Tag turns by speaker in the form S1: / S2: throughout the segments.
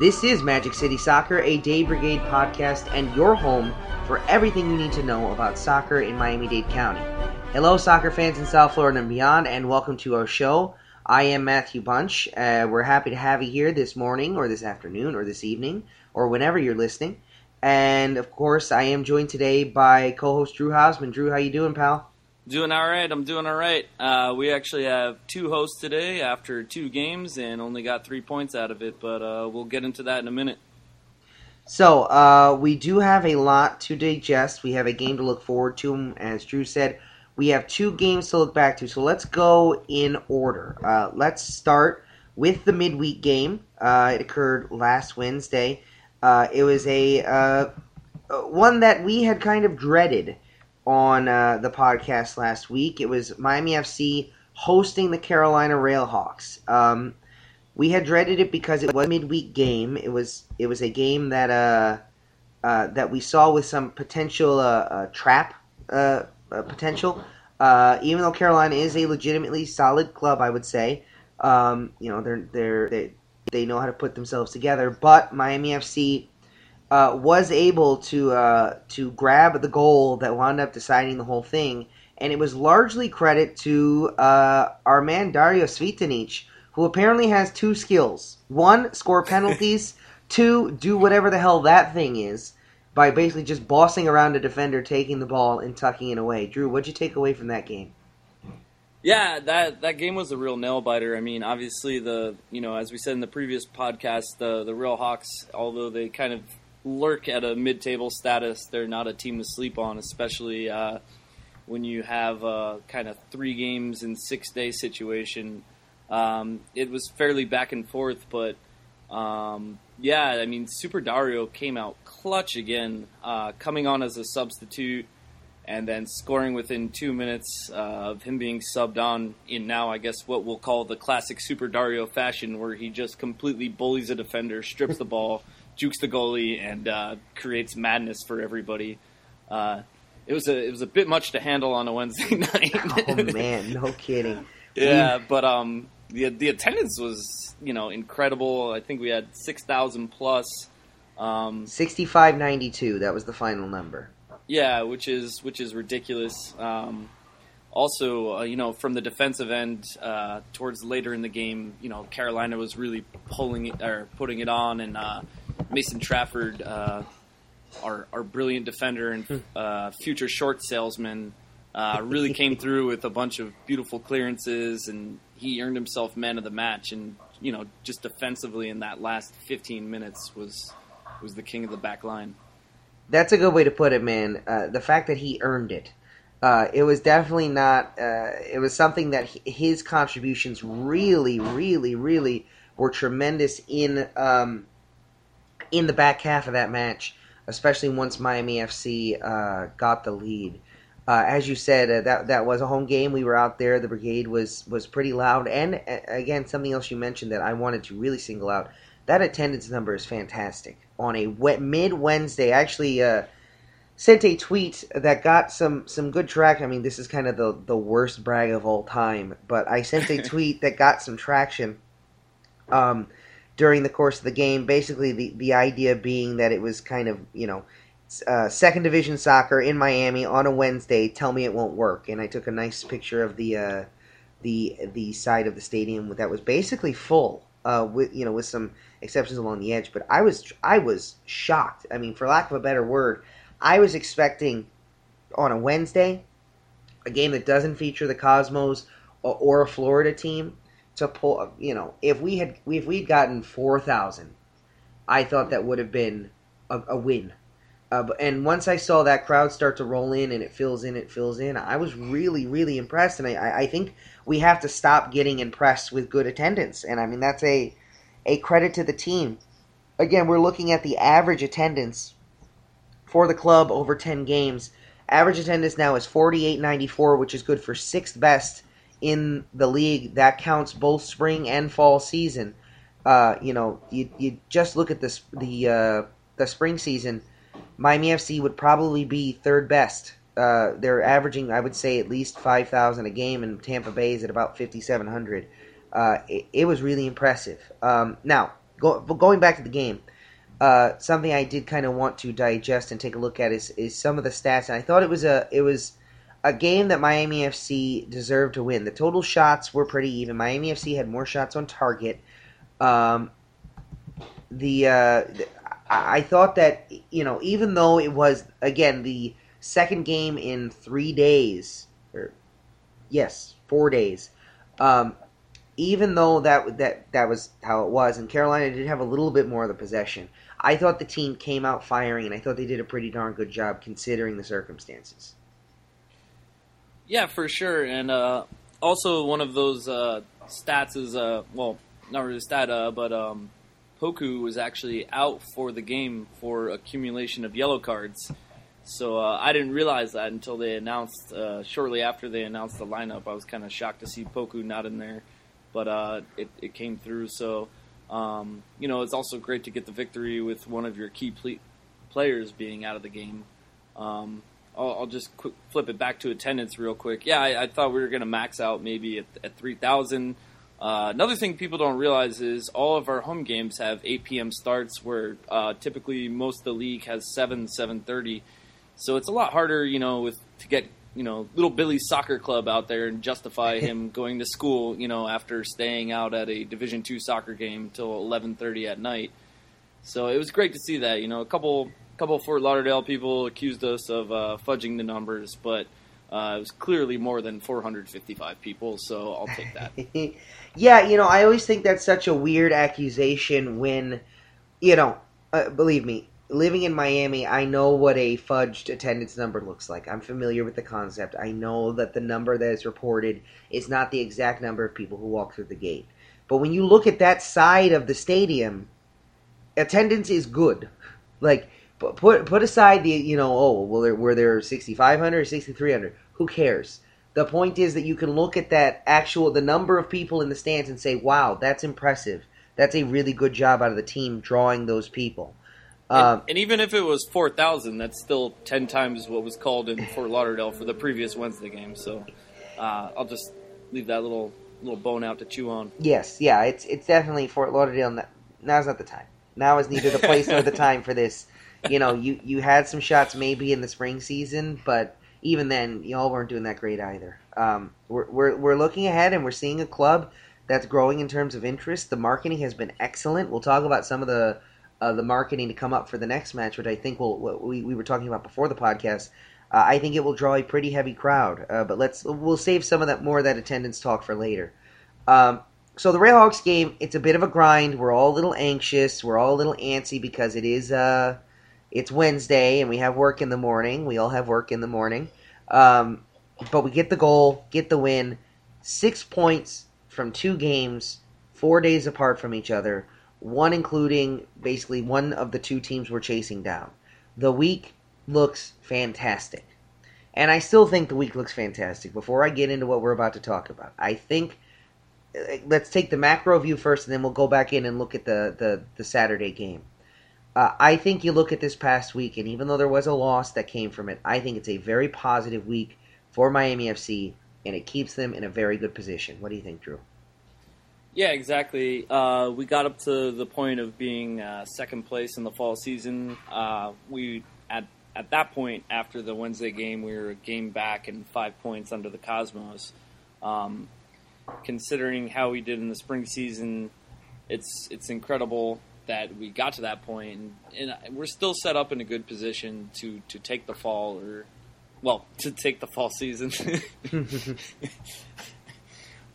S1: This is Magic City Soccer, a Dade Brigade podcast, and your home for everything you need to know about soccer in Miami Dade County. Hello, soccer fans in South Florida and beyond, and welcome to our show. I am Matthew Bunch. Uh, we're happy to have you here this morning, or this afternoon, or this evening, or whenever you're listening. And of course, I am joined today by co-host Drew Hausman. Drew, how you doing, pal?
S2: Doing all right. I'm doing all right. Uh, we actually have two hosts today after two games and only got three points out of it, but uh, we'll get into that in a minute.
S1: So, uh, we do have a lot to digest. We have a game to look forward to. As Drew said, we have two games to look back to. So, let's go in order. Uh, let's start with the midweek game. Uh, it occurred last Wednesday. Uh, it was a one that we had kind of dreaded on uh, the podcast last week. It was Miami FC hosting the Carolina Railhawks. Um, we had dreaded it because it was a midweek game. It was it was a game that uh, uh that we saw with some potential uh, uh trap uh, potential. even though Carolina is a legitimately solid club, I would say. Um, you know they're they're they, they know how to put themselves together, but Miami FC uh, was able to uh, to grab the goal that wound up deciding the whole thing, and it was largely credit to uh, our man Dario Cvitanich, who apparently has two skills: one, score penalties; two, do whatever the hell that thing is by basically just bossing around a defender, taking the ball and tucking it away. Drew, what'd you take away from that game?
S2: Yeah, that that game was a real nail biter. I mean, obviously the you know as we said in the previous podcast, the the Railhawks, although they kind of lurk at a mid-table status. They're not a team to sleep on, especially uh, when you have a kind of three games in six day situation. Um, it was fairly back and forth, but um, yeah, I mean, Super Dario came out clutch again, uh, coming on as a substitute and then scoring within two minutes uh, of him being subbed on in now, I guess, what we'll call the classic Super Dario fashion, where he just completely bullies a defender, strips the ball jukes the goalie and uh, creates madness for everybody. Uh, it was a it was a bit much to handle on a Wednesday night.
S1: oh man, no kidding.
S2: yeah, but um, the the attendance was you know incredible. I think we had six thousand plus. Um,
S1: Sixty five ninety two. That was the final number.
S2: Yeah, which is which is ridiculous. Um, also, uh, you know, from the defensive end uh, towards later in the game, you know, Carolina was really pulling it or putting it on, and uh, Mason Trafford, uh, our our brilliant defender and hmm. uh, future short salesman, uh, really came through with a bunch of beautiful clearances, and he earned himself man of the match. And you know, just defensively in that last 15 minutes was was the king of the back line.
S1: That's a good way to put it, man. Uh, the fact that he earned it. Uh, it was definitely not. Uh, it was something that his contributions really, really, really were tremendous in um, in the back half of that match, especially once Miami FC uh, got the lead. Uh, as you said, uh, that that was a home game. We were out there. The brigade was was pretty loud, and uh, again, something else you mentioned that I wanted to really single out. That attendance number is fantastic on a wet, mid Wednesday. I actually, uh, sent a tweet that got some some good traction. I mean, this is kind of the the worst brag of all time, but I sent a tweet that got some traction. Um, during the course of the game. Basically, the, the idea being that it was kind of, you know, uh, second division soccer in Miami on a Wednesday. Tell me it won't work. And I took a nice picture of the uh, the the side of the stadium that was basically full, uh, with you know with some exceptions along the edge. But I was I was shocked. I mean, for lack of a better word, I was expecting on a Wednesday a game that doesn't feature the Cosmos or, or a Florida team to pull. You know, if we had if we'd gotten four thousand, I thought that would have been a, a win. Uh, and once I saw that crowd start to roll in and it fills in, it fills in, I was really, really impressed. And I, I think we have to stop getting impressed with good attendance. And I mean, that's a, a credit to the team. again, we're looking at the average attendance for the club over 10 games. Average attendance now is 48.94, which is good for sixth best in the league. That counts both spring and fall season. Uh, you know, you, you just look at this the uh, the spring season. Miami FC would probably be third best. Uh, they're averaging, I would say, at least five thousand a game, and Tampa Bay is at about fifty seven hundred. Uh, it, it, was really impressive. Um, now, go, going back to the game, uh, something I did kind of want to digest and take a look at is, is some of the stats, and I thought it was a it was a game that Miami FC deserved to win. The total shots were pretty even. Miami FC had more shots on target. Um, the, uh, I thought that you know even though it was again the second game in three days, or yes, four days. Um, even though that that that was how it was, and Carolina did have a little bit more of the possession. I thought the team came out firing, and I thought they did a pretty darn good job considering the circumstances.
S2: Yeah, for sure, and uh, also one of those uh, stats is uh, well, not really stat, uh, but um, Poku was actually out for the game for accumulation of yellow cards. So uh, I didn't realize that until they announced uh, shortly after they announced the lineup. I was kind of shocked to see Poku not in there but it, it came through. So, um, you know, it's also great to get the victory with one of your key ple- players being out of the game. Um, I'll, I'll, just quick flip it back to attendance real quick. Yeah, I, I thought we were going to max out maybe at, at 3,000. Uh, another thing people don't realize is all of our home games have 8 p.m. starts, where uh, typically most of the league has 7, 7:30. So it's a lot harder, you know, with to get you know little Billy's soccer club out there and justify him going to school, you know, after staying out at a Division two soccer game till eleven thirty at night. So it was great to see that. You know, a couple couple Fort Lauderdale people accused us of uh, fudging the numbers, but uh, it was clearly more than 455 people. So I'll take that.
S1: yeah, you know, I always think that's such a weird accusation when, you know, uh, believe me, living in Miami, I know what a fudged attendance number looks like. I'm familiar with the concept. I know that the number that is reported is not the exact number of people who walk through the gate. But when you look at that side of the stadium, attendance is good. Like put put aside the you know oh well there, were there 6500 or 6300 who cares the point is that you can look at that actual the number of people in the stands and say wow that's impressive that's a really good job out of the team drawing those people
S2: um, and, and, even if it was four thousand, that's still ten times what was called in Fort Lauderdale for the previous Wednesday game. So uh, I'll just leave that little little bone out to chew on.
S1: Yes, yeah, it's it's definitely Fort Lauderdale. Now's not the time. Now is neither the place nor the time for this. You know, you you had some shots maybe in the spring season, but even then, y'all weren't doing that great either. Um, we're, we're we're looking ahead and we're seeing a club that's growing in terms of interest. The marketing has been excellent. We'll talk about some of the uh, the marketing to come up for the next match, which I think will we, we were talking about before the podcast. Uh, I think it will draw a pretty heavy crowd. Uh, but let's we'll save some of that more of that attendance talk for later. Um, so the Railhawks game, it's a bit of a grind. We're all a little anxious. We're all a little antsy because it is uh, it's Wednesday and we have work in the morning. We all have work in the morning. Um, but we get the goal, get the win. Six points from two games, four days apart from each other one including basically one of the two teams we're chasing down. The week looks fantastic. And I still think the week looks fantastic. Before I get into what we're about to talk about, I think uh, let's take the macro view first, and then we'll go back in and look at the the, the Saturday game. Uh, I think you look at this past week, and even though there was a loss that came from it, I think it's a very positive week for Miami FC, and it keeps them in a very good position. What do you think, Drew?
S2: Yeah, exactly. Uh, we got up to the point of being uh, second place in the fall season. Uh, we at at that point after the Wednesday game, we were a game back and five points under the Cosmos. Um, considering how we did in the spring season, it's it's incredible that we got to that point, and, and we're still set up in a good position to to take the fall or well to take the fall season.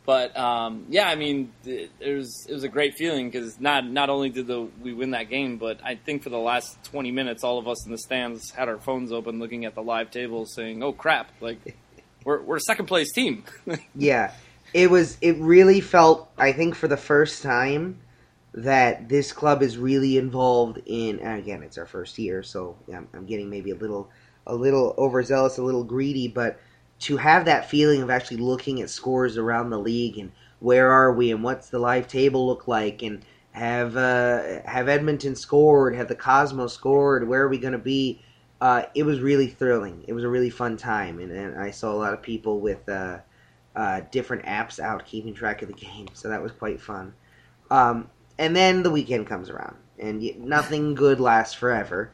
S2: But um, yeah, I mean, it, it, was it was a great feeling because not not only did the, we win that game, but I think for the last twenty minutes, all of us in the stands had our phones open, looking at the live table, saying, "Oh crap! Like we're we're a second place team."
S1: yeah, it was. It really felt. I think for the first time that this club is really involved in. And again, it's our first year, so I'm, I'm getting maybe a little a little overzealous, a little greedy, but to have that feeling of actually looking at scores around the league and where are we and what's the live table look like and have uh, have Edmonton scored, have the Cosmos scored, where are we going to be? Uh, it was really thrilling. It was a really fun time, and, and I saw a lot of people with uh, uh, different apps out keeping track of the game, so that was quite fun. Um, and then the weekend comes around, and nothing good lasts forever.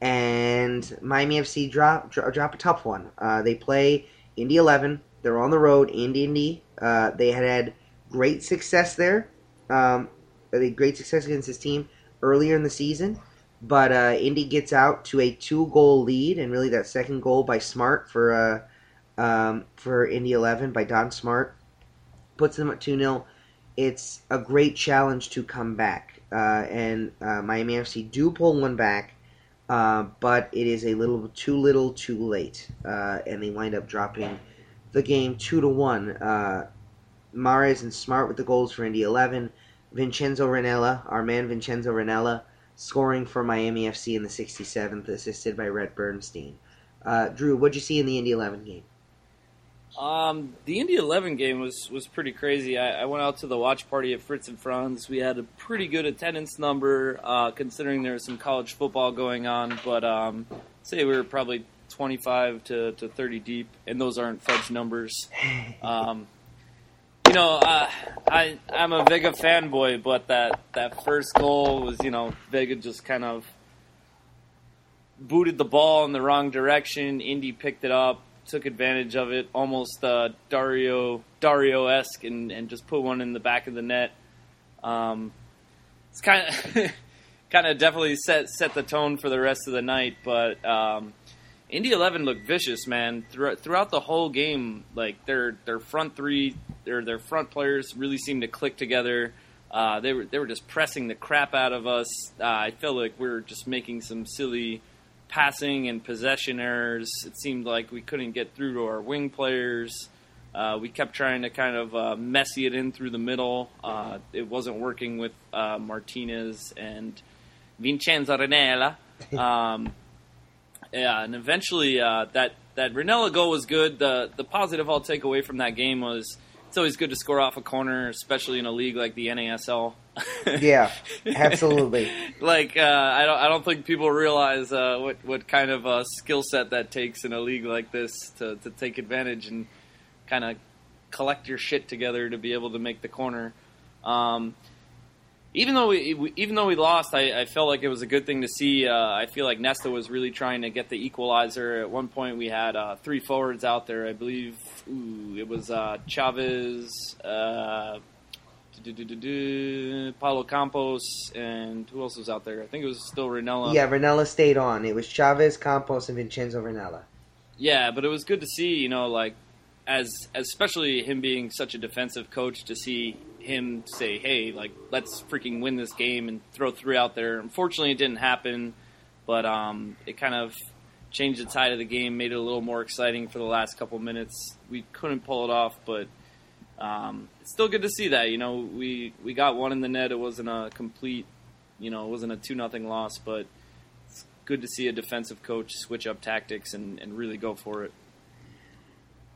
S1: And Miami FC drop drop, drop a tough one. Uh, they play Indy 11. They're on the road in Indy. Uh, they had had great success there. Um, they had great success against this team earlier in the season. But uh, Indy gets out to a two-goal lead, and really that second goal by Smart for uh, um, for Indy 11 by Don Smart puts them at 2 0. It's a great challenge to come back. Uh, and uh, Miami FC do pull one back, uh, but it is a little too little too late. Uh, and they wind up dropping the game 2 to 1. Uh, Mares and Smart with the goals for Indy 11. Vincenzo Rennella, our man Vincenzo Rennella, scoring for Miami FC in the 67th, assisted by Red Bernstein. Uh, Drew, what'd you see in the Indy 11 game?
S2: Um, the Indy 11 game was, was pretty crazy. I, I, went out to the watch party at Fritz and Franz. We had a pretty good attendance number, uh, considering there was some college football going on. But um, say we were probably 25 to, to 30 deep, and those aren't fudge numbers. Um, you know, uh, I I'm a Vega fanboy, but that that first goal was, you know, Vega just kind of booted the ball in the wrong direction. Indy picked it up, took advantage of it, almost uh, Dario Dario esque, and, and just put one in the back of the net. Um, it's kind of kind of definitely set set the tone for the rest of the night, but. Um, Indy Eleven looked vicious, man. Throughout, the whole game, like their their front three, their their front players really seemed to click together. Uh, they were they were just pressing the crap out of us. Uh, I felt like we were just making some silly passing and possession errors. It seemed like we couldn't get through to our wing players. Uh, we kept trying to kind of uh, messy it in through the middle. Uh, it wasn't working with uh, Martinez and Vincenzo Rennella. Um, yeah, and eventually uh, that that Rennella goal was good. The the positive I'll take away from that game was it's always good to score off a corner, especially in a league like the NASL.
S1: yeah, absolutely.
S2: like uh, I don't I don't think people realize uh, what what kind of uh, skill set that takes in a league like this to to take advantage and kind of collect your shit together to be able to make the corner. Um, even though we even though we lost, I, I, felt like it was a good thing to see. Uh, I feel like Nesta was really trying to get the equalizer. At one point, we had uh, three forwards out there. I believe ooh, it was uh, Chavez, uh, Paulo Campos, and who else was out there? I think it was still Rennella.
S1: Yeah, Rennella stayed on. It was Chavez, Campos, and Vincenzo Rennella.
S2: Yeah, but it was good to see. You know, like as especially him being such a defensive coach to see him say, "Hey, like let's freaking win this game and throw three out there." Unfortunately, it didn't happen, but um, it kind of changed the tide of the game, made it a little more exciting for the last couple minutes. We couldn't pull it off, but um, it's still good to see that. You know, we we got one in the net. It wasn't a complete, you know, it wasn't a two nothing loss, but it's good to see a defensive coach switch up tactics and, and really go for it.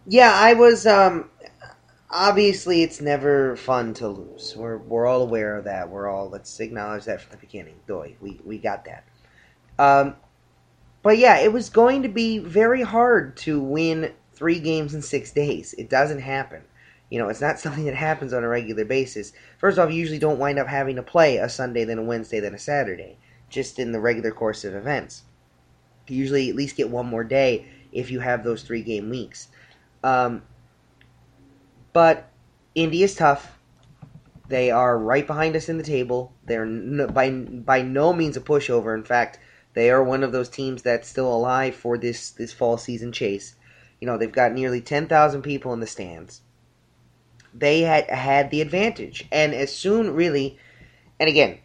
S1: Yeah, I was. Um, obviously it's never fun to lose. We're we're all aware of that. We're all let's acknowledge that from the beginning. Doy, we we got that. Um, but yeah, it was going to be very hard to win three games in six days. It doesn't happen. You know, it's not something that happens on a regular basis. First off, you usually don't wind up having to play a Sunday, then a Wednesday, then a Saturday, just in the regular course of events. You usually at least get one more day if you have those three game weeks. Um, but Indy is tough. They are right behind us in the table. They're no, by by no means a pushover. In fact, they are one of those teams that's still alive for this this fall season chase. You know, they've got nearly ten thousand people in the stands. They had had the advantage, and as soon really, and again,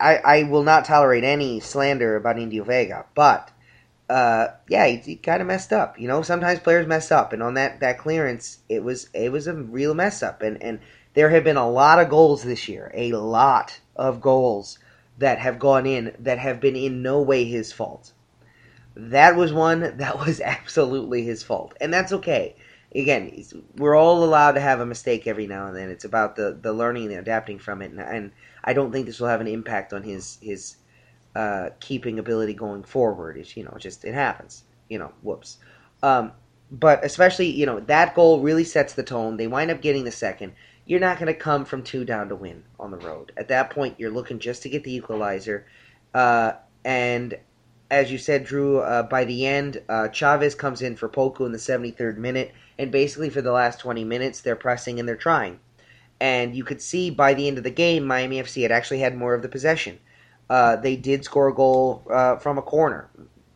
S1: I, I will not tolerate any slander about Indio Vega, but uh, yeah, he, he kind of messed up. You know, sometimes players mess up, and on that that clearance, it was it was a real mess up, and and there have been a lot of goals this year, a lot of goals that have gone in that have been in no way his fault. That was one that was absolutely his fault, and that's okay. Again, we're all allowed to have a mistake every now and then. It's about the, the learning and adapting from it, and, and I don't think this will have an impact on his his uh, keeping ability going forward. It's you know just it happens. You know, whoops. Um, but especially you know that goal really sets the tone. They wind up getting the second. You're not going to come from two down to win on the road. At that point, you're looking just to get the equalizer. Uh, and as you said, Drew, uh, by the end, uh, Chavez comes in for Poku in the 73rd minute, and basically for the last 20 minutes, they're pressing and they're trying. And you could see by the end of the game, Miami FC had actually had more of the possession. Uh, they did score a goal uh, from a corner.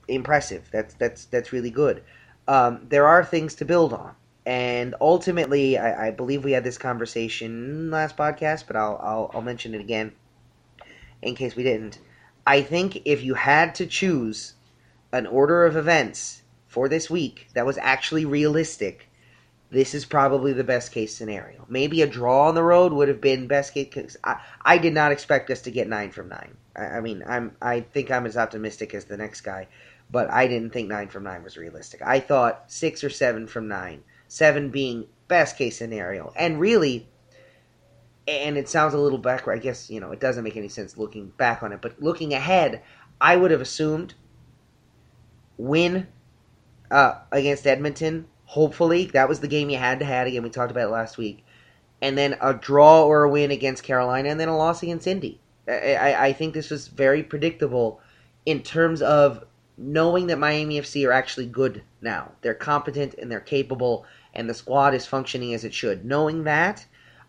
S1: Impressive. That's that's that's really good. Um, there are things to build on, and ultimately, I, I believe we had this conversation last podcast, but I'll, I'll I'll mention it again in case we didn't. I think if you had to choose an order of events for this week that was actually realistic, this is probably the best case scenario. Maybe a draw on the road would have been best case. I, I did not expect us to get nine from nine. I, mean, I'm I think I'm as optimistic as the next guy, but I didn't think nine from nine was realistic. I thought six or seven from nine, seven being best case scenario, and really. And it sounds a little backward. I guess you know it doesn't make any sense looking back on it, but looking ahead, I would have assumed win uh, against Edmonton. Hopefully, that was the game you had to have. Again, we talked about it last week, and then a draw or a win against Carolina, and then a loss against Indy. I, I, think this was very predictable in terms of knowing that Miami FC are actually good now. They're competent and they're capable, and the squad is functioning as it should. Knowing that,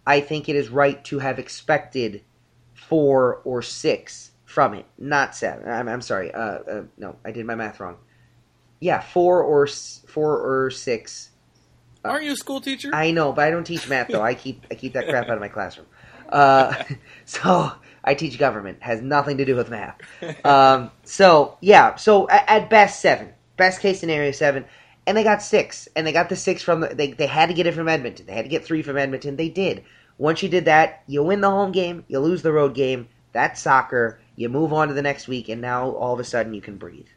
S1: I think it is right to have expected four or six from it, not seven. I'm, I'm sorry. Uh, uh, no, I did my math wrong. Yeah, four or four or six.
S2: Aren't you a school teacher?
S1: I know, but I don't teach math though. I keep I keep that crap out of my classroom. Uh, so I teach government. Has nothing to do with math. Um, so yeah, so at, at best seven. Best case scenario seven. And they got six. And they got the six from the, they they had to get it from Edmonton. They had to get three from Edmonton. They did. Once you did that, you win the home game, you lose the road game. That's soccer. You move on to the next week, and now all of a sudden you can breathe.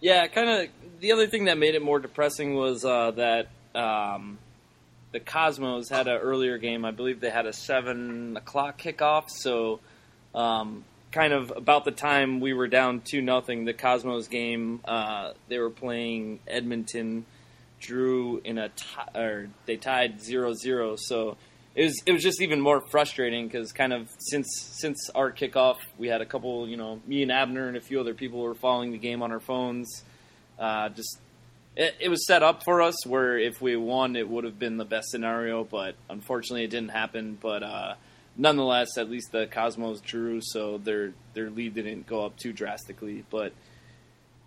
S2: Yeah, kind of. The other thing that made it more depressing was uh, that um, the Cosmos had an earlier game. I believe they had a seven o'clock kickoff. So, um, kind of about the time we were down two nothing, the Cosmos game, uh, they were playing Edmonton. Drew in a tie, or they tied 0-0. So it was it was just even more frustrating because kind of since since our kickoff, we had a couple, you know, me and Abner and a few other people were following the game on our phones. Uh, just it, it was set up for us where if we won, it would have been the best scenario, but unfortunately, it didn't happen. But uh, nonetheless, at least the Cosmos drew, so their their lead didn't go up too drastically. But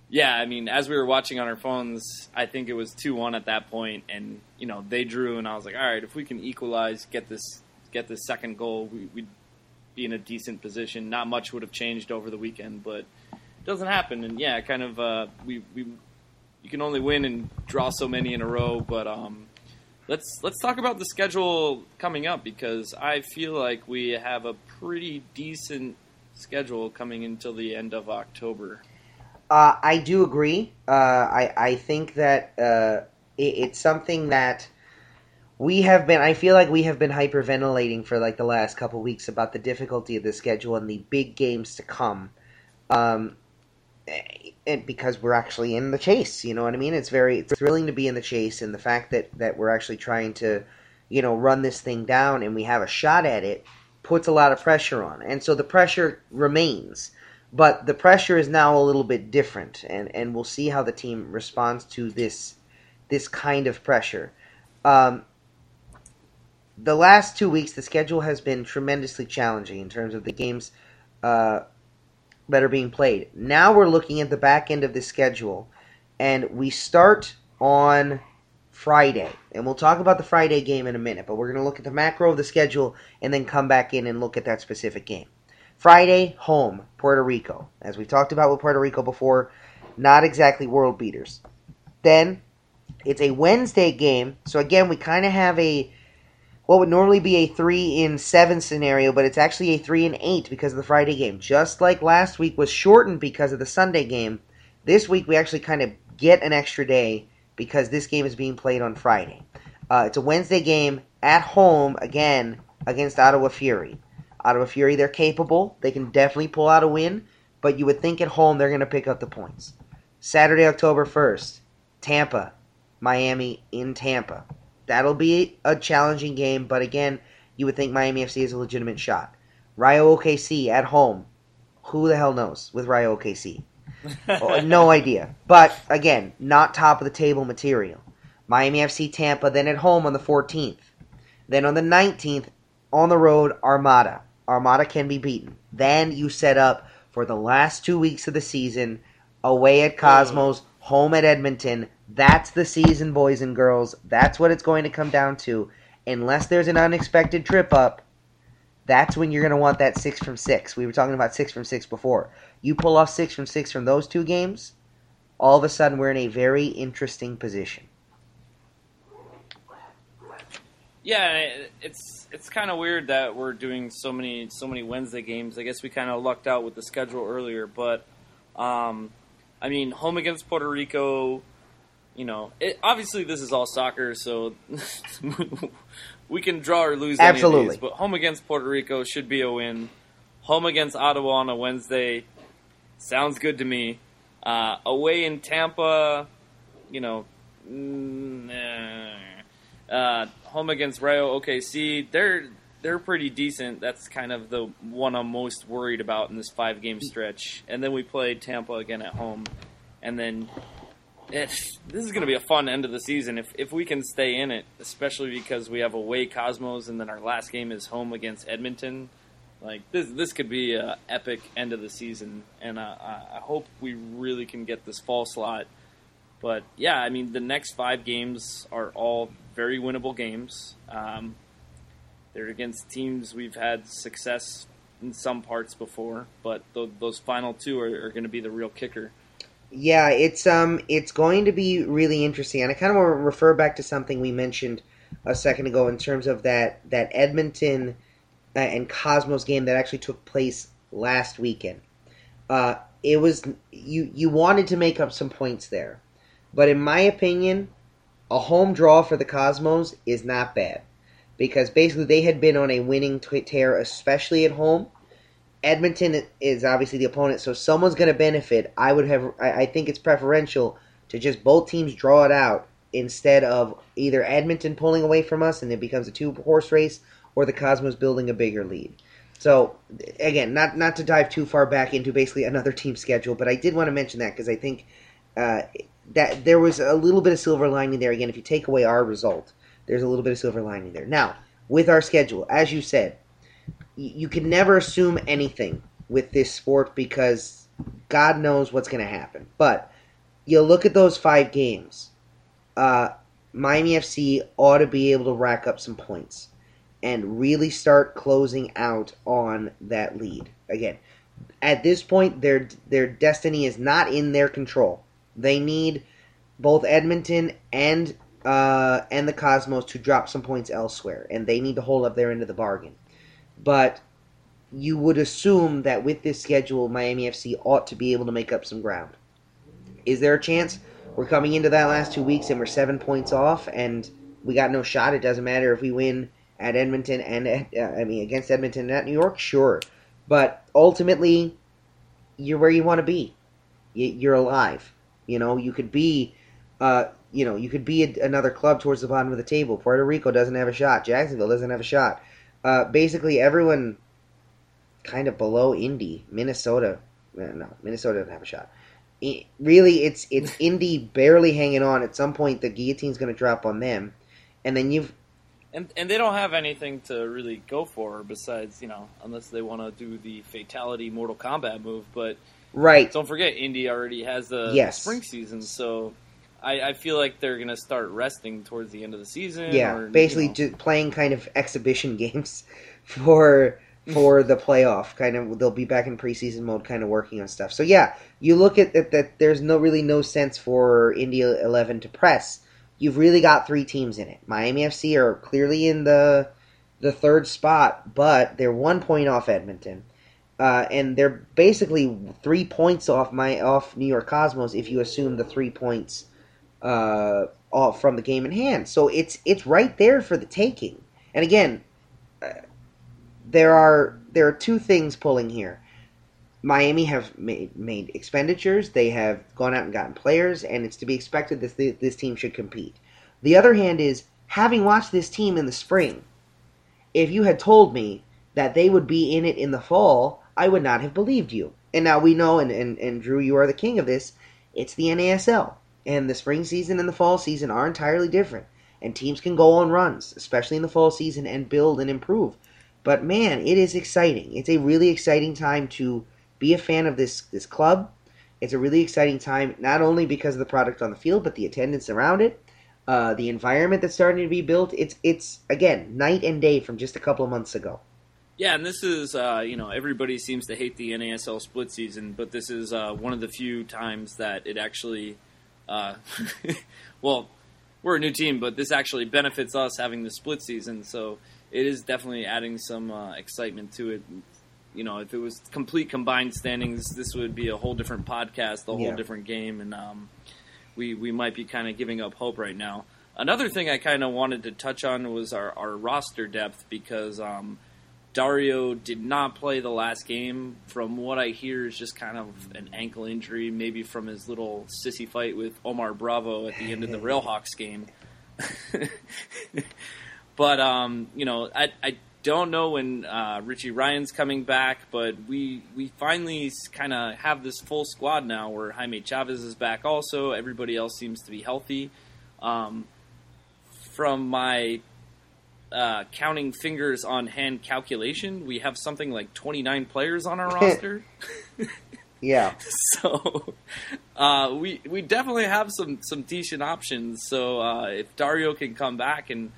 S2: yeah, I mean, as we were watching on our phones, I think it was two one at that point, and you know they drew, and I was like, all right, if we can equalize, get this get this second goal, we, we'd be in a decent position. Not much would have changed over the weekend, but it doesn't happen, and yeah, kind of uh, we we you can only win and draw so many in a row, but um. Let's let's talk about the schedule coming up because I feel like we have a pretty decent schedule coming until the end of October.
S1: Uh, I do agree. Uh, I I think that uh, it, it's something that we have been. I feel like we have been hyperventilating for like the last couple weeks about the difficulty of the schedule and the big games to come. Um, and because we're actually in the chase, you know what I mean? It's very thrilling to be in the chase, and the fact that that we're actually trying to, you know, run this thing down and we have a shot at it puts a lot of pressure on, and so the pressure remains but the pressure is now a little bit different and, and we'll see how the team responds to this this kind of pressure um, the last two weeks the schedule has been tremendously challenging in terms of the games uh, that are being played now we're looking at the back end of the schedule and we start on friday and we'll talk about the friday game in a minute but we're going to look at the macro of the schedule and then come back in and look at that specific game Friday, home, Puerto Rico. As we've talked about with Puerto Rico before, not exactly world beaters. Then it's a Wednesday game, so again we kind of have a what would normally be a three in seven scenario, but it's actually a three in eight because of the Friday game. Just like last week was shortened because of the Sunday game, this week we actually kind of get an extra day because this game is being played on Friday. Uh, it's a Wednesday game at home again against Ottawa Fury. Ottawa Fury, they're capable. They can definitely pull out a win, but you would think at home they're going to pick up the points. Saturday, October 1st, Tampa, Miami in Tampa. That'll be a challenging game, but again, you would think Miami FC is a legitimate shot. Rayo OKC at home. Who the hell knows with Rayo OKC? Oh, no idea. But again, not top of the table material. Miami FC Tampa, then at home on the 14th. Then on the 19th, on the road, Armada. Armada can be beaten. Then you set up for the last two weeks of the season away at Cosmos, oh. home at Edmonton. That's the season, boys and girls. That's what it's going to come down to. Unless there's an unexpected trip up, that's when you're going to want that six from six. We were talking about six from six before. You pull off six from six from those two games, all of a sudden we're in a very interesting position.
S2: Yeah, it's it's kind of weird that we're doing so many so many Wednesday games. I guess we kind of lucked out with the schedule earlier, but um, I mean, home against Puerto Rico. You know, it, obviously this is all soccer, so we can draw or lose. Any of
S1: Absolutely.
S2: these, but home against Puerto Rico should be a win. Home against Ottawa on a Wednesday sounds good to me. Uh, away in Tampa, you know, mm, uh, home against Rayo OKC, they're they're pretty decent. That's kind of the one I'm most worried about in this five game stretch. And then we played Tampa again at home, and then it, this is going to be a fun end of the season if if we can stay in it, especially because we have away Cosmos, and then our last game is home against Edmonton. Like this, this could be a epic end of the season, and uh, I I hope we really can get this fall slot. But yeah, I mean, the next five games are all very winnable games. Um, they're against teams we've had success in some parts before, but th- those final two are, are going to be the real kicker.
S1: Yeah, it's um, it's going to be really interesting, and I kind of want to refer back to something we mentioned a second ago in terms of that that Edmonton uh, and Cosmos game that actually took place last weekend. Uh, it was you you wanted to make up some points there, but in my opinion, a home draw for the Cosmos is not bad because basically they had been on a winning tear, especially at home. Edmonton is obviously the opponent, so someone's going to benefit. I would have, I, I think it's preferential to just both teams draw it out instead of either Edmonton pulling away from us and it becomes a two horse race, or the Cosmos building a bigger lead. So again, not not to dive too far back into basically another team schedule, but I did want to mention that because I think uh, that there was a little bit of silver lining there. Again, if you take away our result, there's a little bit of silver lining there. Now, with our schedule, as you said, you can never assume anything with this sport because God knows what's going to happen. But you look at those five games. Uh, Miami FC ought to be able to rack up some points and really start closing out on that lead. Again, at this point, their their destiny is not in their control. They need both Edmonton and uh, and the Cosmos to drop some points elsewhere, and they need to hold up their end of the bargain. But you would assume that with this schedule, Miami FC ought to be able to make up some ground. Is there a chance we're coming into that last two weeks and we're seven points off and we got no shot? It doesn't matter if we win at Edmonton and at, uh, I mean against Edmonton and at New York, sure. But ultimately, you're where you want to be. You- You're alive. You know, you could be, uh, you know, you could be a, another club towards the bottom of the table. Puerto Rico doesn't have a shot. Jacksonville doesn't have a shot. Uh, basically, everyone kind of below Indy. Minnesota, uh, no, Minnesota doesn't have a shot. I- really, it's it's Indy barely hanging on. At some point, the guillotine's going to drop on them, and then you've
S2: And and they don't have anything to really go for besides you know unless they want to do the fatality Mortal Kombat move. But
S1: right.
S2: don't forget, Indy already has the
S1: Yes.
S2: spring season, so I, I feel like they're gonna start resting towards the end of the season.
S1: Yeah,
S2: or,
S1: basically
S2: you know.
S1: playing kind of exhibition games for for the playoff. Kind of, they'll be back in preseason mode, kind of working on stuff. So yeah, you look at that. That there's no really no sense for Indy Eleven to press. You've really got three teams in it. Miami FC are clearly in the the third spot, but they're one point off Edmonton. Uh, and they're basically three points off my off New York Cosmos if you assume the three points uh, from the game in hand. So it's it's right there for the taking. And again, uh, there are there are two things pulling here. Miami have made made expenditures. They have gone out and gotten players, and it's to be expected that this, this team should compete. The other hand is having watched this team in the spring. If you had told me that they would be in it in the fall, I would not have believed you. And now we know, and, and, and Drew, you are the king of this, it's the NASL. And the spring season and the fall season are entirely different. And teams can go on runs, especially in the fall season, and build and improve. But man, it is exciting. It's a really exciting time to be a fan of this, this club. It's a really exciting time, not only because of the product on the field, but the attendance around it, uh, the environment that's starting to be built. It's, it's again, night and day from just a couple of months ago.
S2: Yeah, and this is uh, you know everybody seems to hate the NASL split season, but this is uh, one of the few times that it actually, uh, well, we're a new team, but this actually benefits us having the split season. So it is definitely adding some uh, excitement to it. You know, if it was complete combined standings, this would be a whole different podcast, a whole
S1: Yeah.
S2: different game, and um, we we might be kind of giving up hope right now. Another thing I kind of wanted to touch on was our, our roster depth because um, Dario did not play the last game. From what I hear, is just kind of an ankle injury, maybe from his little sissy fight with Omar Bravo at the end of the Railhawks game. but um, you know, I, I don't know when uh, Richie Ryan's coming back, but we we finally kind of have this full squad now, where Jaime Chavez is back. Also, everybody else seems to be healthy. Um, from my uh, counting fingers on hand calculation, we have something like 29 players on our roster.
S1: Yeah.
S2: so uh, we we definitely have some some decent options. So uh, if Dario can come back and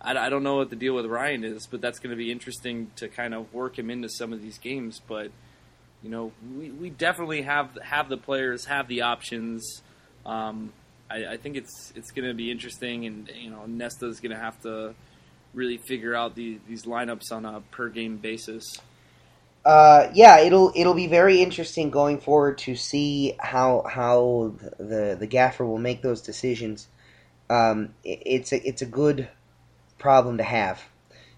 S2: I, I don't know what the deal with Ryan is, but that's going to be interesting to kind of work him into some of these games. But you know, we, we definitely have have the players, have the options. Um, I, I think it's it's going to be interesting, and you know, Nesta's going to have to really figure out the, these lineups on a per game basis.
S1: Uh, yeah, it'll it'll be very interesting going forward to see how how the the gaffer will make those decisions. Um, it, it's a it's a good problem to have.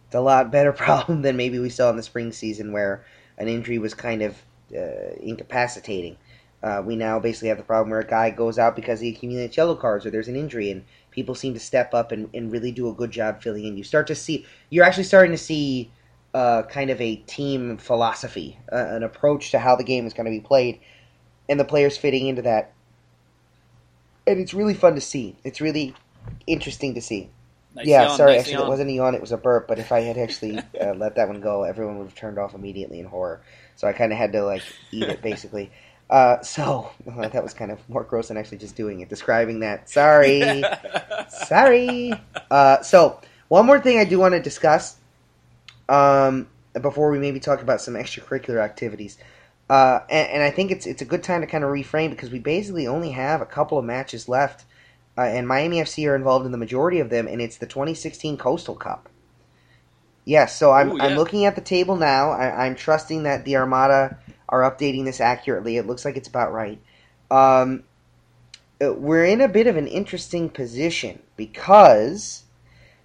S1: It's a lot better problem than maybe we saw in the spring season, where an injury was kind of uh, incapacitating. Uh, we now basically have the problem where a guy goes out because he accumulates yellow cards or there's an injury, and people seem to step up and, and really do a good job filling in. You start to see, you're actually starting to see uh, kind of a team philosophy, uh, an approach to how the game is going to be played, and the players fitting into that. And it's really fun to see. It's really interesting to see.
S2: Nice
S1: yeah,
S2: yawn,
S1: sorry,
S2: nice
S1: actually,
S2: yawn.
S1: it wasn't a yawn; it was a burp. But if I had actually uh, let that one go, everyone would have turned off immediately in horror. So I kind of had to like eat it, basically. Uh, so that was kind of more gross than actually just doing it. Describing that, sorry, sorry. Uh, so one more thing I do want to discuss um, before we maybe talk about some extracurricular activities. Uh, and, and I think it's it's a good time to kind of reframe because we basically only have a couple of matches left, uh, and Miami FC are involved in the majority of them, and it's the 2016 Coastal Cup. Yes, so I'm
S2: Ooh, yeah.
S1: I'm looking at the table now. I, I'm trusting that the Armada are updating this accurately. It looks like it's about right. Um, uh, we're in a bit of an interesting position because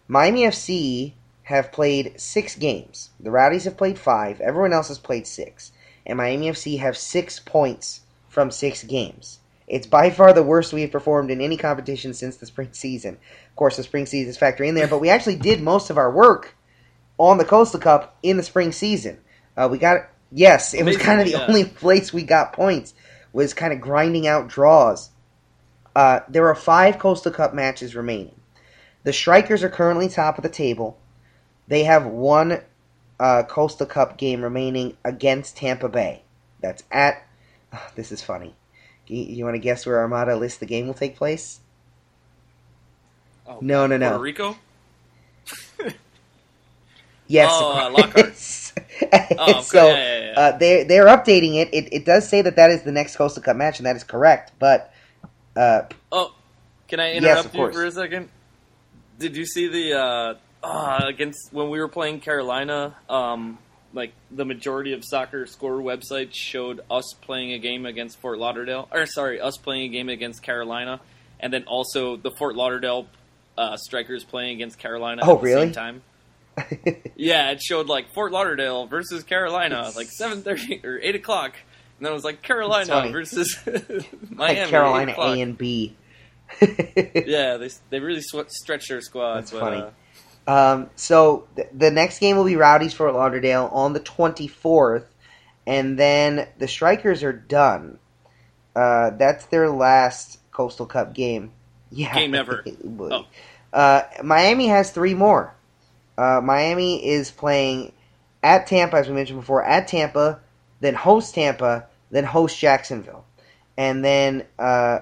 S1: Miami FC have played six games. The Rowdies have played five. Everyone else has played six. And Miami FC have six points from six games. It's by far the worst we have performed in any competition since the spring season. Of course, the spring season is factoring in there, but we actually did most of our work on the Coastal Cup in the spring season. Uh, we got yes, it was kind of the
S2: yeah.
S1: only place we got points was kind of grinding out draws. Uh, there are five Coastal Cup matches remaining. The Strikers are currently top of the table. They have one uh, Coastal Cup game remaining against Tampa Bay. That's at. this is funny. You, you want to guess where Armada lists the game will take place?
S2: Oh,
S1: No, no, no.
S2: Puerto Rico.
S1: Yes,
S2: Oh, uh, Lockhart. Oh,
S1: so
S2: yeah, yeah, yeah.
S1: Uh, they they're updating it. it. It does say that that is the next Coastal Cup match, and that is correct. But uh,
S2: Oh, can I interrupt
S1: of
S2: you
S1: course.
S2: for a second? Did you see the uh, uh, against when we were playing Carolina? Um, like the majority of soccer score websites showed us playing a game against Fort Lauderdale, or sorry, us playing a game against Carolina, and then also the Fort Lauderdale uh, strikers playing against Carolina
S1: Oh,
S2: at the
S1: really?
S2: same time. Yeah, it showed like Fort Lauderdale versus Carolina, like seven thirty or eight o'clock, and then it was like Carolina versus
S1: like
S2: Miami. 8
S1: Carolina. A and B.
S2: Yeah, they they really sw- stretched their squads.
S1: That's
S2: but,
S1: funny.
S2: Uh,
S1: Um, so th- the next game will be Rowdies Fort Lauderdale on the 24th, and then the Strikers are done. Uh, that's their last Coastal Cup game. Yeah,
S2: Game ever. Oh.
S1: Uh, Miami has three more. Uh, Miami is playing at Tampa, as we mentioned before, at Tampa, then host Tampa, then host Jacksonville, and then uh,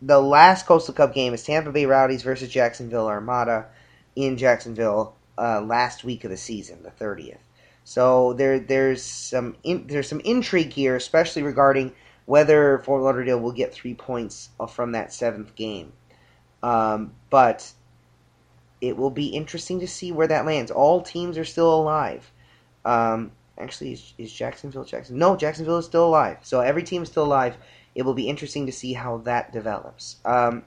S1: the last Coastal Cup game is Tampa Bay Rowdies versus Jacksonville Armada in Jacksonville uh, last week of the season, the thirtieth. So there, there's some in, there's some intrigue here, especially regarding whether Fort Lauderdale will get three points from that seventh game. Um, but it will be interesting to see where that lands. All teams are still alive. Um, actually, is, is Jacksonville Jackson? No, Jacksonville is still alive. So every team is still alive. It will be interesting to see how that develops. Um,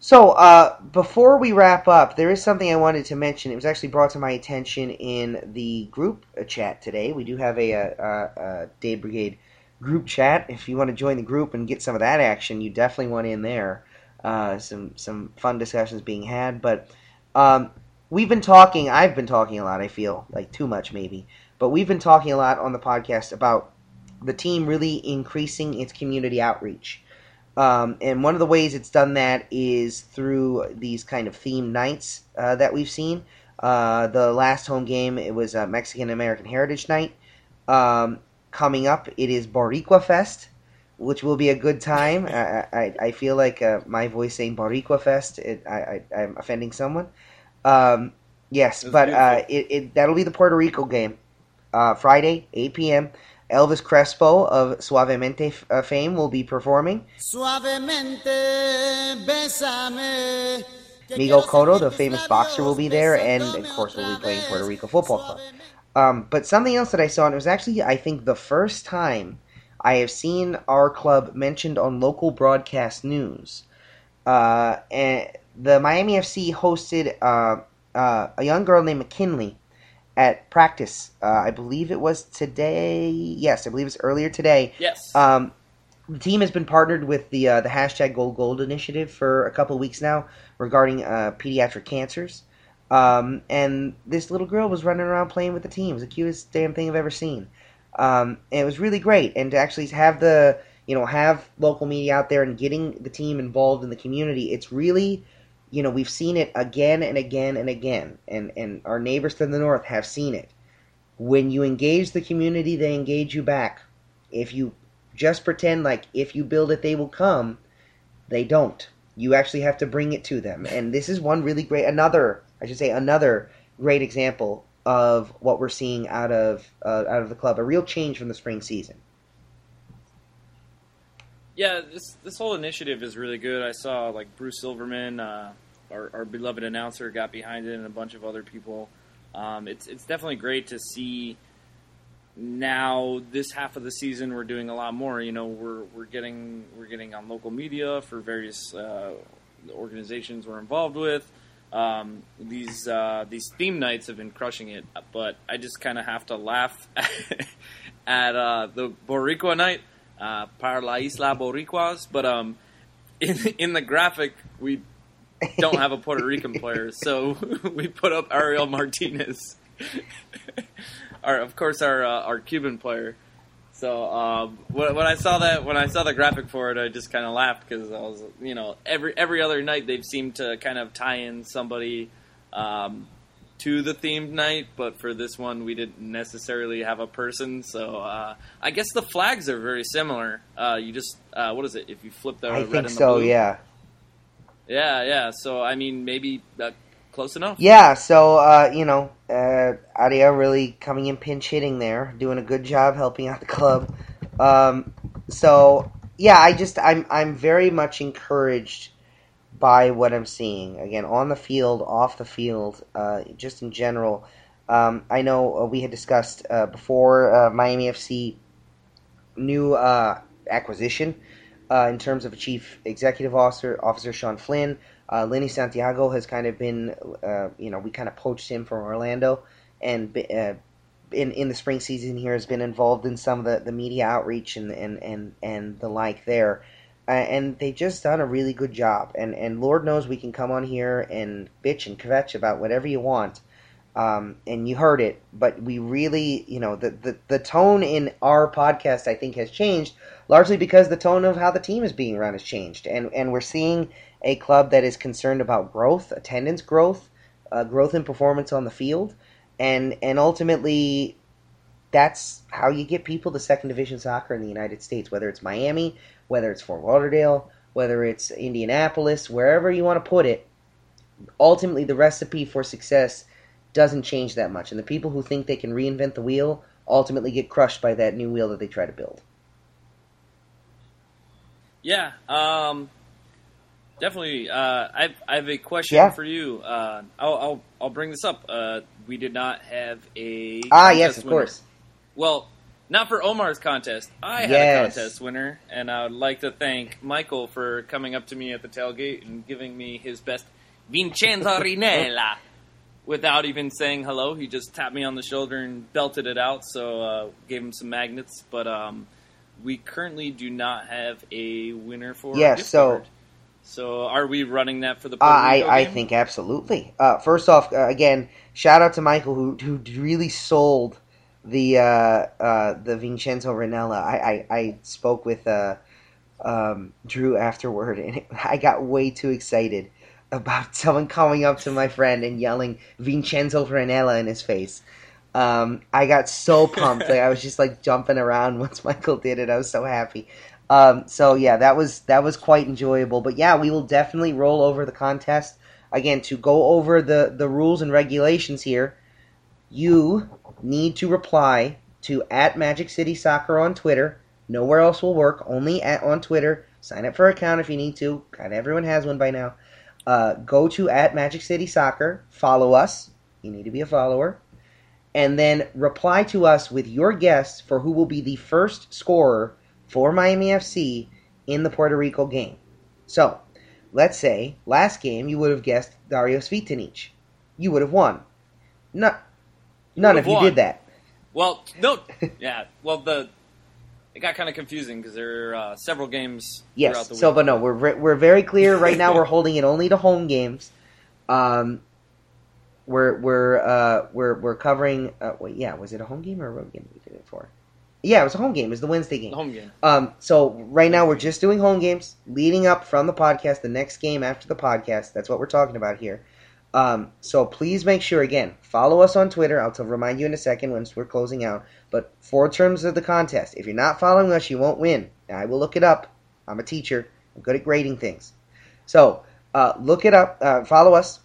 S1: so uh, before we wrap up, there is something I wanted to mention. It was actually brought to my attention in the group chat today. We do have a, a, a, a Dade Brigade group chat. If you want to join the group and get some of that action, you definitely want in there. Uh, some some fun discussions being had, but um, we've been talking. I've been talking a lot. I feel like too much maybe, but we've been talking a lot on the podcast about the team really increasing its community outreach. Um, and one of the ways it's done that is through these kind of theme nights uh, that we've seen. Uh, the last home game it was uh, Mexican American Heritage Night. Um, coming up, it is Boricua Fest, which will be a good time. I, I, I feel like uh, my voice saying Boricua Fest, it, I, I'm offending someone. Um, yes,
S2: That's
S1: but uh, it, it that'll be the Puerto Rico game. Uh, Friday, 8 p.m. Elvis Crespo of Suavemente uh, fame will be performing.
S3: Suavemente, bésame.
S1: Miguel Cotto, the famous boxer, will be there, and of course, we'll be playing Puerto Rico Football Club. Um, but something else that I saw, and it was actually, I think, the first time I have seen our club mentioned on local broadcast news. Uh, and the Miami FC hosted uh, uh, a young girl named McKinley at practice. Uh, I believe it was today. Yes, I believe it's earlier today.
S2: yes.
S1: Um, the team has been partnered with the uh, the hashtag Go Gold initiative for a couple of weeks now regarding uh, pediatric cancers. Um, and this little girl was running around playing with the team. It was the cutest damn thing I've ever seen. Um, and it was really great. And to actually have the you know have local media out there and getting the team involved in the community, it's really you know we've seen it again and again and again. And and our neighbors to the north have seen it. When you engage the community, they engage you back. If you just pretend like if you build it they will come they don't you actually have to bring it to them and this is one really great another i should say another great example of what we're seeing out of uh, out of the club a real change from the spring season
S2: yeah, this this whole initiative is really good. I saw like Bruce Silverman, uh, our, our beloved announcer, got behind it, and a bunch of other people. Um, it's it's definitely great to see. Now this half of the season, we're doing a lot more. You know, we're we're getting we're getting on local media for various uh, organizations we're involved with. Um, these uh, these theme nights have been crushing it, but I just kind of have to laugh at uh, the Boricua night uh, para la Isla Boricuas, but um, in in the graphic we don't have a Puerto Rican player, so we put up Ariel Martinez, our of course our uh, our Cuban player. So um, when, when I saw that, when I saw the graphic for it, I just kind of laughed because I was, you know, every every other night they've seemed to kind of tie in somebody um, to the themed night, but for this one we didn't necessarily have a person. So uh, I guess the flags are very similar. Uh, you just uh, what is it? If you flip the
S1: i
S2: red
S1: think
S2: and the
S1: so
S2: blue,
S1: yeah
S2: yeah, yeah. So I mean, maybe uh, close enough.
S1: Yeah, so uh, you know, uh, Adia really coming in pinch hitting there, doing a good job helping out the club. Um, so yeah, I just I'm I'm very much encouraged by what I'm seeing again on the field, off the field, uh, just in general. Um, I know uh, we had discussed uh, before uh, Miami FC new uh, acquisition uh, in terms of a chief executive officer, Officer Sean Flynn. Uh, Lenny Santiago has kind of been, you know, we kind of poached him from Orlando, and in in the spring season here has been involved in some of the, the media outreach and and and and the like there. Uh, and they've just done a really good job. And, and Lord knows we can come on here and bitch and kvetch about whatever you want. Um, and you heard it, but we really, you know, the, the, the tone in our podcast, I think, has changed largely because the tone of how the team is being run has changed. And, and we're seeing a club that is concerned about growth, attendance growth, uh, growth in performance on the field. And, and ultimately, that's how you get people to second division soccer in the United States, whether it's Miami, whether it's Fort Lauderdale, whether it's Indianapolis, wherever you want to put it. Ultimately, the recipe for success doesn't change that much, and the people who think they can reinvent the wheel ultimately get crushed by that new wheel that they try to build.
S2: Yeah, um, definitely. Uh, I, I have a question
S1: Yeah.
S2: for you. Uh, I'll, I'll I'll bring this up. Uh, we did not have a
S1: Ah, yes, of
S2: winner.
S1: course.
S2: Well, not for Omar's contest. I had a contest winner, and I would like to thank Michael for coming up to me at the tailgate and giving me his best Vincenzo Rennella. Without even saying hello, he just tapped me on the shoulder and belted it out. So uh, gave him some magnets. But um, we currently do not have a winner for
S1: Yes,
S2: gift
S1: so-
S2: card. So are we running that for the
S1: Uh, I,
S2: Rico
S1: I think absolutely. Uh, first off, uh, again, shout out to Michael who who really sold the uh, uh, the Vincenzo Rennella. I, I, I spoke with uh, um, Drew afterward, and it, I got way too excited about someone coming up to my friend and yelling Vincenzo Rennella in his face. Um, I got so pumped. like, I was just like jumping around once Michael did it. I was so happy. Um, so yeah, that was that was quite enjoyable. But yeah, we will definitely roll over the contest again to go over the the rules and regulations here. You need to reply to at Magic City Soccer on Twitter. Nowhere else will work. Only at on Twitter. Sign up for an account if you need to. Of everyone has one by now. Uh, go to at Magic City Soccer. Follow us. You need to be a follower and then reply to us with your guess for who will be the first scorer for Miami FC in the Puerto Rico game. So, let's say last game you would have guessed Dario Cvitanich. You would have won. No, none of you did that.
S2: Well, no, yeah. Well, the it got kind of confusing because there are uh, several games throughout
S1: Yes.
S2: the week.
S1: So, but no, we're we're very clear right now. We're holding it only to home games. Um, we're we're uh we're we're covering. Uh, wait, yeah, was it a home game or a road game? We did it for. Yeah, it was a home game. It was the Wednesday game.
S2: the home game.
S1: Um, so right now we're just doing home games, leading up from the podcast. The next game after the podcast. That's what we're talking about here. Um, so please make sure again follow us on Twitter. I'll remind you in a second once we're closing out. But for terms of the contest, if you're not following us, you won't win. I will look it up. I'm a teacher. I'm good at grading things. So uh, look it up. Uh, follow us.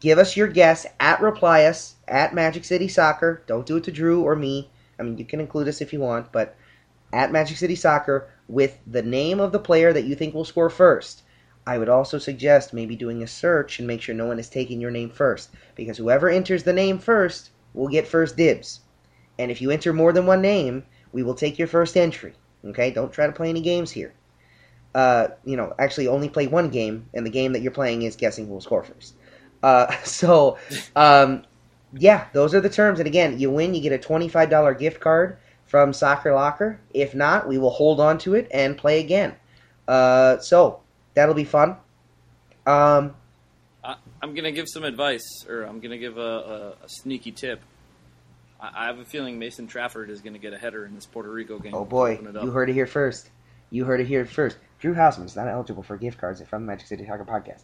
S1: Give us your guess at reply us at Magic City Soccer. Don't do it to Drew or me. I mean, you can include us if you want, but at Magic City Soccer with the name of the player that you think will score first. I would also suggest maybe doing a search and make sure no one is taking your name first, because whoever enters the name first will get first dibs. And if you enter more than one name, we will take your first entry. Okay, don't try to play any games here. Uh, you know, actually, only play one game, and the game that you're playing is guessing who will score first. Uh, so, um, yeah, those are the terms. And again, you win, you get a twenty-five dollar gift card from Soccer Locker. If not, we will hold on to it and play again. Uh, so that'll be fun. Um,
S2: I, I'm gonna give some advice, or I'm gonna give a, a, a sneaky tip. I, I have a feeling Mason Trafford is gonna get a header in this Puerto Rico game.
S1: oh boy,
S2: Open it up.
S1: you heard it here first. You heard it here first. Drew Hausman is not eligible for gift cards from the Magic City Soccer Podcast.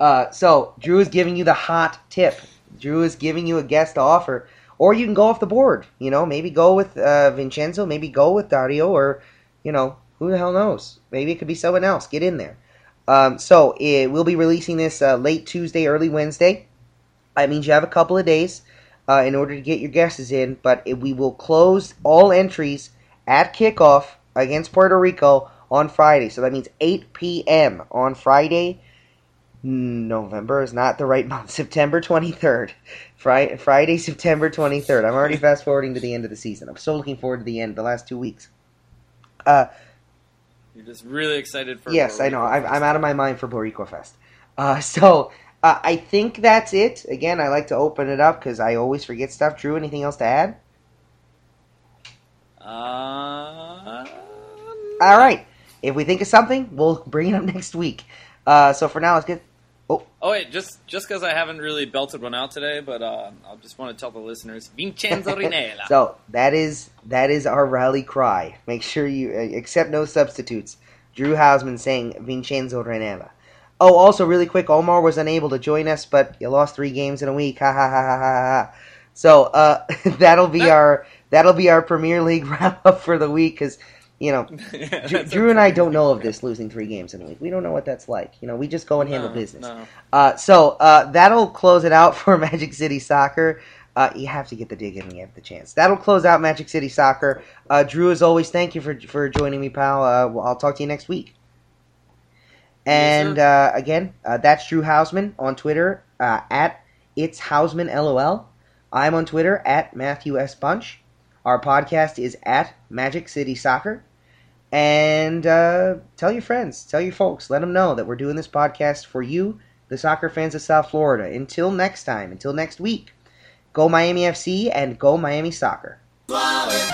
S1: Uh, so Drew is giving you the hot tip. Drew is giving you a guest offer, or you can go off the board. You know, maybe go with uh, Vincenzo, maybe go with Dario, or you know, who the hell knows? Maybe it could be someone else. Get in there. Um, so eh, we'll be releasing this uh, late Tuesday, early Wednesday. That means you have a couple of days uh, in order to get your guesses in, but it, we will close all entries at kickoff against Puerto Rico on Friday. So that means 8 p.m. on Friday. November is not the right month. September 23rd. Friday, Friday, September 23rd. I'm already fast forwarding to the end of the season. I'm so looking forward to the end, the last two weeks. Uh,
S2: You're just really excited for.
S1: yes, I know.
S2: Boricua
S1: I'm. I'm out of my mind for Boricua Fest. Uh, so uh, I think that's it. Again, I like to open it up because I always forget stuff. Drew, anything else to add?
S2: Uh,
S1: All right. If we think of something, we'll bring it up next week. Uh, so for now, let's get.
S2: Oh oh wait, just just because I haven't really belted one out today, but uh, I just want to tell the listeners, Vincenzo Rennella.
S1: So that is that is our rally cry. Make sure you uh, accept no substitutes. Drew Hausman saying Vincenzo Rennella. Oh, also really quick, Omar was unable to join us, but you lost three games in a week. Ha ha ha ha ha ha. So uh, that'll be our that'll be our Premier League wrap up for the week because you know
S2: Yeah,
S1: Drew, Drew and I don't know of this losing three games in a week. We don't know what that's like. You know, we just go and handle
S2: No,
S1: business.
S2: no.
S1: Uh, so uh, that'll close it out for Magic City Soccer. Uh, you have to get the dig in when you have the chance. That'll close out Magic City Soccer. Uh, Drew, as always, thank you for for joining me, pal. Uh, I'll talk to you next week. And uh, again, uh, that's Drew Hausman on Twitter uh, at it's Hausman LOL. I'm on Twitter at Matthew S Bunch. Our podcast is at Magic City Soccer. And uh, tell your friends, tell your folks, let them know that we're doing this podcast for you, the soccer fans of South Florida. Until next time, until next week, go Miami FC and go Miami Soccer.